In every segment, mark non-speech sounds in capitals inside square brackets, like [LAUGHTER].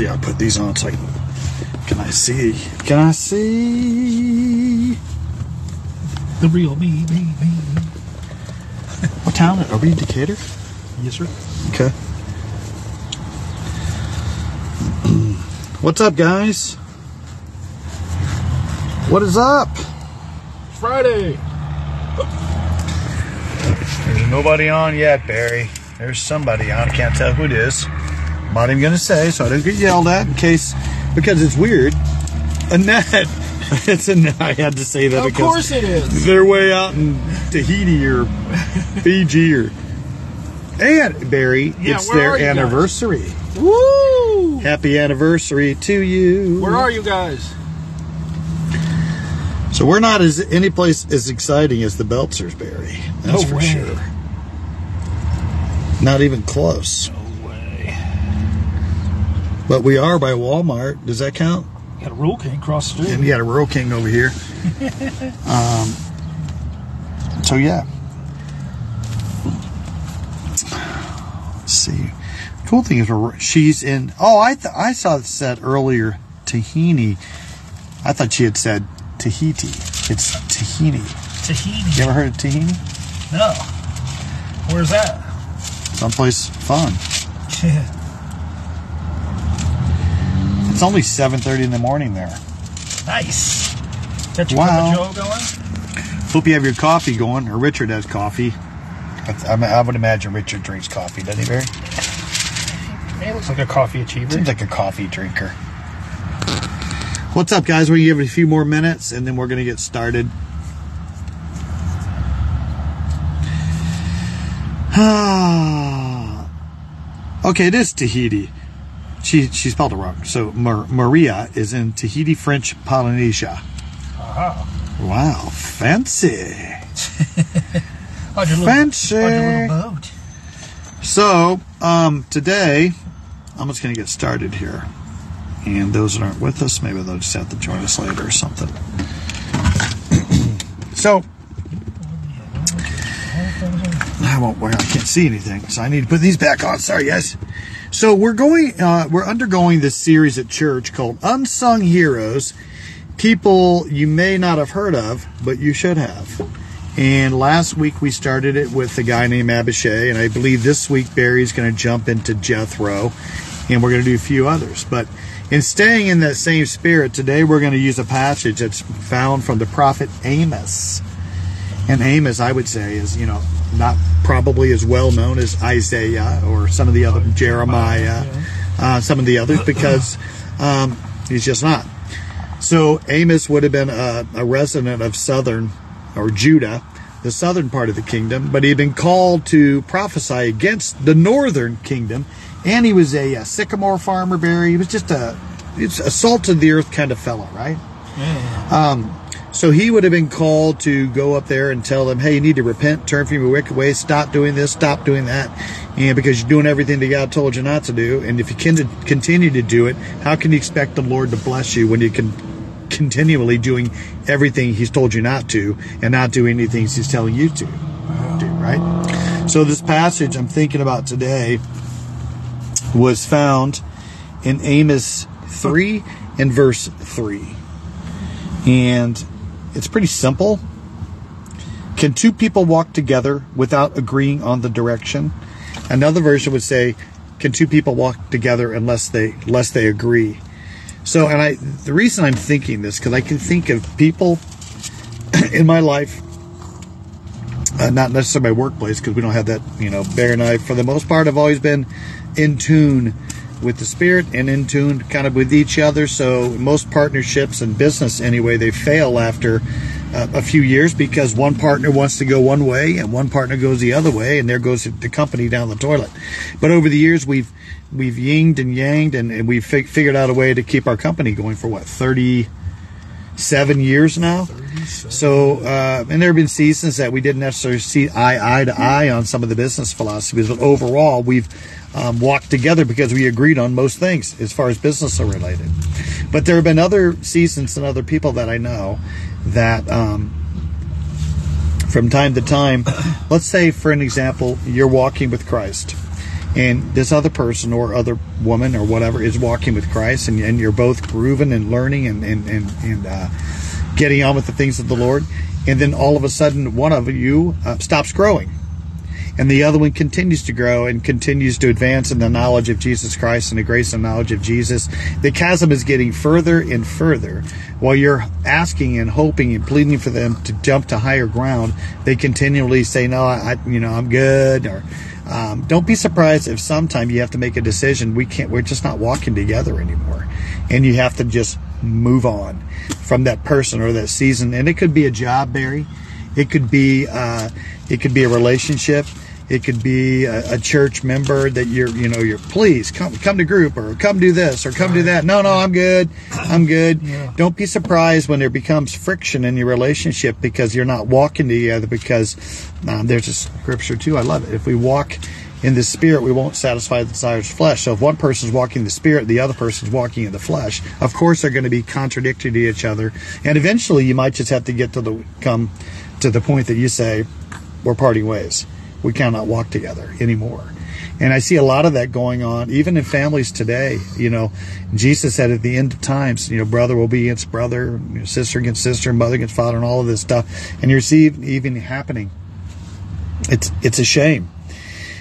see. I put these on It's like, can. Can I see? Can I see? The real me, me, me. What town are we in Decatur? Yes, sir. Okay. What's up, guys? What is up? Friday. There's nobody on yet, Barry. There's somebody on. I can't tell who it is. I'm not even gonna say, so I don't get yelled at in case because it's weird. Annette. [LAUGHS] it's Annette. I had to say that Of course it is. they're way out in Tahiti or Fiji or and Barry. Yeah, it's their you guys? anniversary. Woo! Happy anniversary to you. Where are you guys? So we're not as any place as exciting as the Beltzers, Barry. That's No for way. sure. Not even close. But we are by Walmart. Does that count? Got a Rural King across the street. And you got a Rural King over here. [LAUGHS] um, so yeah. Let's see. Cool thing is she's in. Oh, I th- I saw it said earlier Tahini. I thought she had said Tahiti. It's Tahini. Tahiti. You ever heard of Tahini? No. Where's that? Someplace fun. [LAUGHS] It's only 7:30 in the morning there. nice. Got your Wow. cup of Joe going? Hope you have your coffee going, or Richard has coffee. I, I, would imagine Richard drinks coffee, doesn't he, Barry? Man, looks like a coffee achiever. Seems like a coffee drinker. What's up, guys? We're gonna give it a few more minutes, and then we're gonna get started. [SIGHS] okay, it is Tahiti. She she spelled it wrong. So Mar- Maria is in Tahiti, French Polynesia. Aha. Wow, fancy. Little, Fancy. So, um, today, I'm just going to get started here. And those that aren't with us, maybe they'll just have to join us later or something. [CLEARS THROAT] so, I won't. Well, I can't see anything, so I need to put these back on. Sorry, guys. So we're going. Uh, we're undergoing this series at church called "Unsung Heroes." People you may not have heard of, but you should have. And last week we started it with a guy named Abishai, and I believe this week Barry's going to jump into Jethro, and we're going to do a few others. But in staying in that same spirit, today we're going to use a passage that's found from the prophet Amos. And Amos, I would say, is you know not probably as well known as Isaiah or some of the other Jeremiah, uh, some of the others, because um, he's just not. So Amos would have been a, a resident of southern or Judah, the southern part of the kingdom, but he had been called to prophesy against the northern kingdom, and he was a, uh sycamore farmer. Barry, he was just a, it's a salt of the earth kind of fellow, right? So he would have been called to go up there and tell them, hey, you need to repent, turn from your wicked ways, stop doing this, stop doing that. And because you're doing everything that God told you not to do, and if you can continue to do it, how can you expect the Lord to bless you when you can continually doing everything He's told you not to and not doing anything He's telling you to do, right? So this passage I'm thinking about today was found in Amos 3 and verse 3. And it's pretty simple. Can two people walk together without agreeing on the direction? Another version would say, can two people walk together unless they unless they agree? So, and I the reason I'm thinking this because I can think of people [CLEARS THROAT] in my life, uh, not necessarily my workplace because we don't have that. You know, Bear I, for the most part, I've always been in tune with the spirit and in tune kind of with each other. So most partnerships and business anyway, they fail after uh, a few years because one partner wants to go one way and one partner goes the other way, and there goes the company down the toilet. But over the years, we've we've yinged and yanged, and, and we've fig- figured out a way to keep our company going for what thirty seven years now. So, uh, and there have been seasons that we didn't necessarily see eye eye to eye on some of the business philosophies, but overall, we've um, walked together because we agreed on most things as far as business are related. But there have been other seasons and other people that I know that, um, from time to time, [COUGHS] let's say, for an example, you're walking with Christ and this other person or other woman or whatever is walking with Christ, and, and you're both grooving and learning and and and, and uh, getting on with the things of the Lord, and then all of a sudden one of you uh, stops growing and the other one continues to grow and continues to advance in the knowledge of Jesus Christ and the grace and knowledge of Jesus. The chasm is getting further and further. While you're asking and hoping and pleading for them to jump to higher ground, they continually say, "No, I, you know, I'm good." Or um, don't be surprised if sometime you have to make a decision. We can't. We're just not walking together anymore, and you have to just move on from that person or that season. And it could be a job, Barry. It could be uh, it could be a relationship. It could be a, a, church member that you're, you know, you're please come come to group or come do this or come do that. No, no, I'm good. I'm good. Yeah. Don't be surprised when there becomes friction in your relationship because you're not walking together. Because um, there's a scripture too. I love it. If we walk in the spirit, we won't satisfy the desires of flesh. So if one person's walking the spirit, the other person's walking in the flesh, of course they're going to be contradictory to each other. And eventually you might just have to get to the come to the point that you say, we're parting ways. We cannot walk together anymore. And I see a lot of that going on, even in families today. You know, Jesus said at the end of times, you know, brother will be against brother, sister against sister, mother against father, and all of this stuff. And you see even happening. It's it's a shame.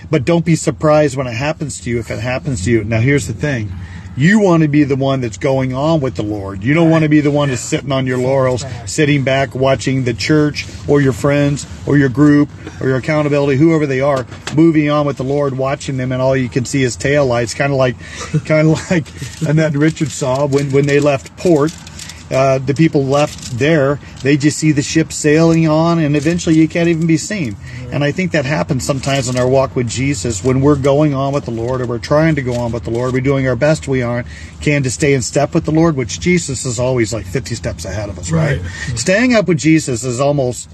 But don't be surprised when it happens to you if it happens to you. Now here's the thing. You want to be the one that's going on with the Lord. You don't want to be the one that's sitting on your laurels, sitting back watching the church or your friends or your group or your accountability, whoever they are, moving on with the Lord, watching them, and all you can see is tail lights, kind of like, kind of [LAUGHS] like Annette Richard saw when when they left port uh, the people left there, they just see the ship sailing on, and eventually you can't even be seen. And I think that happens sometimes in our walk with Jesus when we're going on with the Lord or we're trying to go on with the Lord. We're doing our best we aren't can to stay in step with the Lord, which Jesus is always like 50 steps ahead of us, right? right. Staying up with Jesus is almost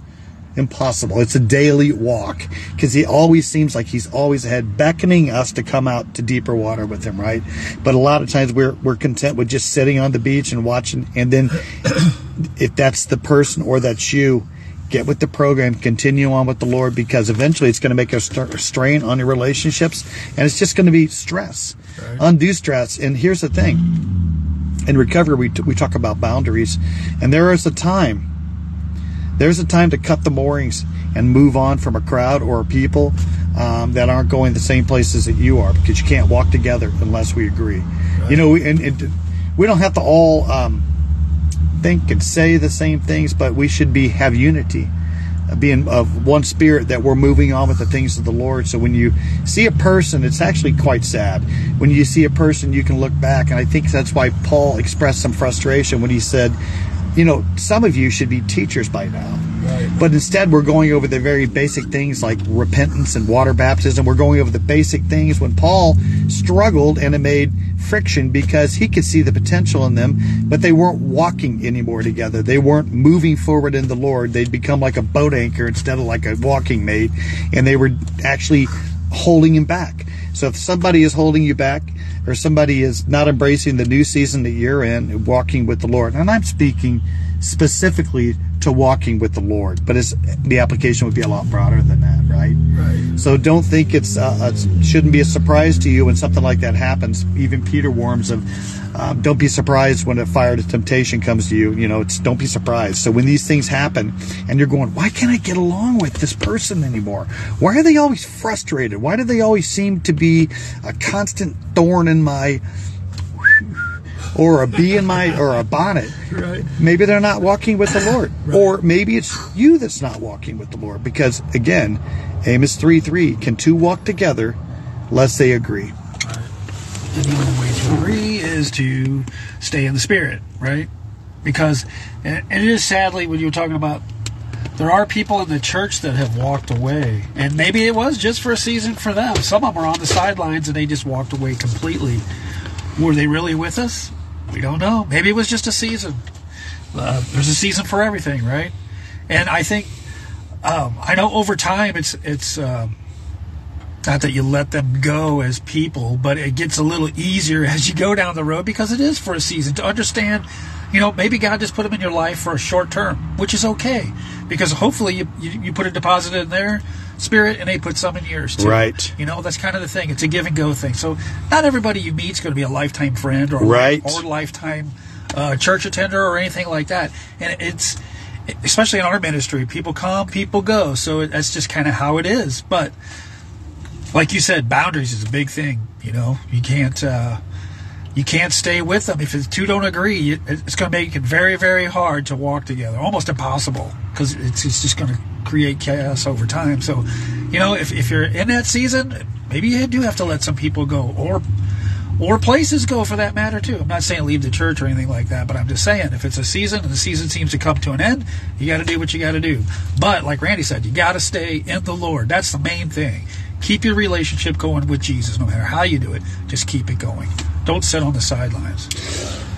impossible. It's a daily walk because he always seems like he's always ahead, beckoning us to come out to deeper water with him, right? But a lot of times we're we're content with just sitting on the beach and watching. And then [CLEARS THROAT] if that's the person or that's you, get with the program, continue on with the Lord because eventually it's going to make a strain on your relationships, and it's just going to be stress, right. undue stress. And here's the thing. In recovery, we, t- we talk about boundaries, and there is a time there's a time to cut the moorings and move on from a crowd or people um, that aren't going the same places that you are because you can't walk together unless we agree. Right. You know, and, and, we don't have to all um, think and say the same things, but we should be have unity, uh, being of one spirit that we're moving on with the things of the Lord. So when you see a person, it's actually quite sad. When you see a person, you can look back, and I think that's why Paul expressed some frustration when he said you know, some of you should be teachers by now. Right. But instead, we're going over the very basic things like repentance and water baptism. We're going over the basic things when Paul struggled and it made friction because he could see the potential in them, but they weren't walking anymore together. They weren't moving forward in the Lord. They'd become like a boat anchor instead of like a walking mate, and they were actually holding him back. So if somebody is holding you back, or somebody is not embracing the new season that you're in, walking with the Lord. And I'm speaking specifically to walking with the Lord, but the application would be a lot broader than that. So don't think it's uh, it shouldn't be a surprise to you when something like that happens. Even Peter warns of um, don't be surprised when a fire to temptation comes to you. You know, it's don't be surprised. So when these things happen and you're going, why can't I get along with this person anymore? Why are they always frustrated? Why do they always seem to be a constant thorn in my or a bee in my or a bonnet. Right. Maybe they're not walking with the Lord. Right. Or maybe it's you that's not walking with the Lord. Because again, Amos 3 3, can two walk together lest they agree? And the only way to agree is to stay in the spirit, right? Because and it is sadly when you were talking about there are people in the church that have walked away. And maybe it was just for a season for them. Some of them are on the sidelines and they just walked away completely. Were they really with us? We don't know. Maybe it was just a season. Uh, there's a season for everything, right? And I think um, I know over time it's it's um, not that you let them go as people, but it gets a little easier [LAUGHS] as you go down the road because it is for a season to understand. You know, maybe God just put them in your life for a short term, which is okay because hopefully you, you, you put a deposit in there spirit and they put some in yours too. Right. You know, that's kind of the thing. It's a give and go thing. So not everybody you meet is going to be a lifetime friend or Right. or lifetime uh, church attender or anything like that. And it's especially in our ministry, people come, people go. So it, that's just kind of how it is. But like you said, boundaries is a big thing. You know, you can't. Uh, you can't stay with them if the two don't agree. It's going to make it very, very hard to walk together, almost impossible, because it's, just going to create chaos over time. So, you know, if, if you're in that season, maybe you do have to let some people go, or or places go for that matter too. I'm not saying leave the church or anything like that, but I'm just saying if it's a season and the season seems to come to an end, you got to do what you got to do. But like Randy said, you got to stay in the Lord. That's the main thing. Keep your relationship going with Jesus, no matter how you do it. Just keep it going. Don't sit on the sidelines.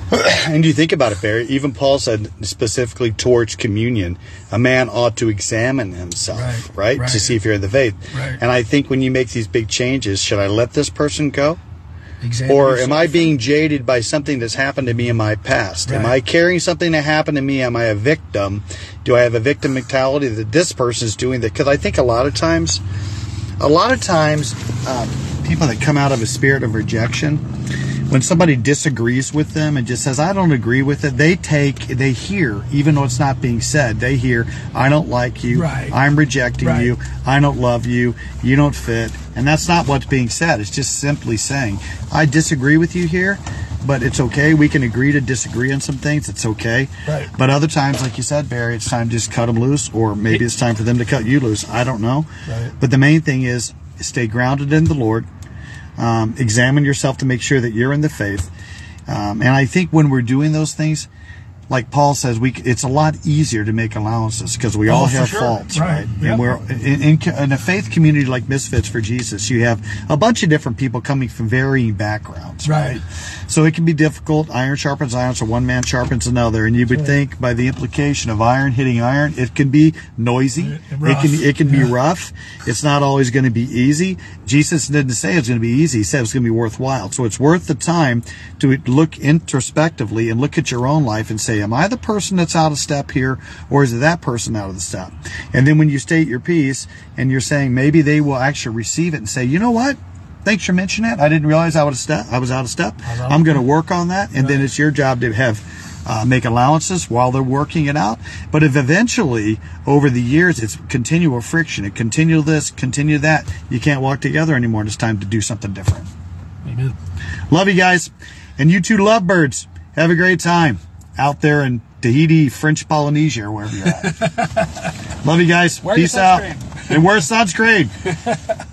[CLEARS THROAT] And you think about it, Barry. Even Paul said specifically towards communion, a man ought to examine himself, Right, right, right. to see if you're in the faith. Right. And I think when you make these big changes, should I let this person go, Examine or am. I being jaded by something that's happened to me in my past? Am I carrying something that happened to me? Am I a victim? Do I have a victim mentality that this person is doing that? Because I think a lot of times, a lot of times, um, people that come out of a spirit of rejection, when somebody disagrees with them and just says, I don't agree with it, they take, they hear, even though it's not being said, they hear, I don't like you, Right. I'm rejecting Right. you, I don't love you, you don't fit. And that's not what's being said. It's just simply saying, I disagree with you here, but it's okay. We can agree to disagree on some things. It's okay. Right. But other times, like you said, Barry, it's time to just cut them loose, or maybe it's time for them to cut you loose. I don't know. Right. But the main thing is stay grounded in the Lord. Um, examine yourself to make sure that you're in the faith. Um, and I think when we're doing those things, like Paul says, we it's a lot easier to make allowances because we Oh, all have sure. faults, Right. right? Yep. And we're in, in, in a faith community like Misfits for Jesus. You have a bunch of different people coming from varying backgrounds, Right. right? So it can be difficult. Iron sharpens iron, so one man sharpens another. And you would think by the implication of iron hitting iron, it can be noisy. Uh, It can it can be rough. It's not always going to be easy. Jesus didn't say it's going to be easy. He said it's going to be worthwhile. So it's worth the time to look introspectively and look at your own life and say, am I the person that's out of step here or is it that person out of the step? And then when you state your piece and you're saying maybe they will actually receive it and say, you know what? Thanks for mentioning that. I didn't realize I was step. I was out of step. I'm going to work on that, and then it's your job to have uh, make allowances while they're working it out. But if eventually, over the years, it's continual friction, and continue this, continue that, you can't walk together anymore. And it's time to do something different. Amen. Love you guys, and you two lovebirds. Have a great time out there in Tahiti, French Polynesia, or wherever you're at. [LAUGHS] Love you guys. Wear Peace out. And wear sunscreen. [LAUGHS]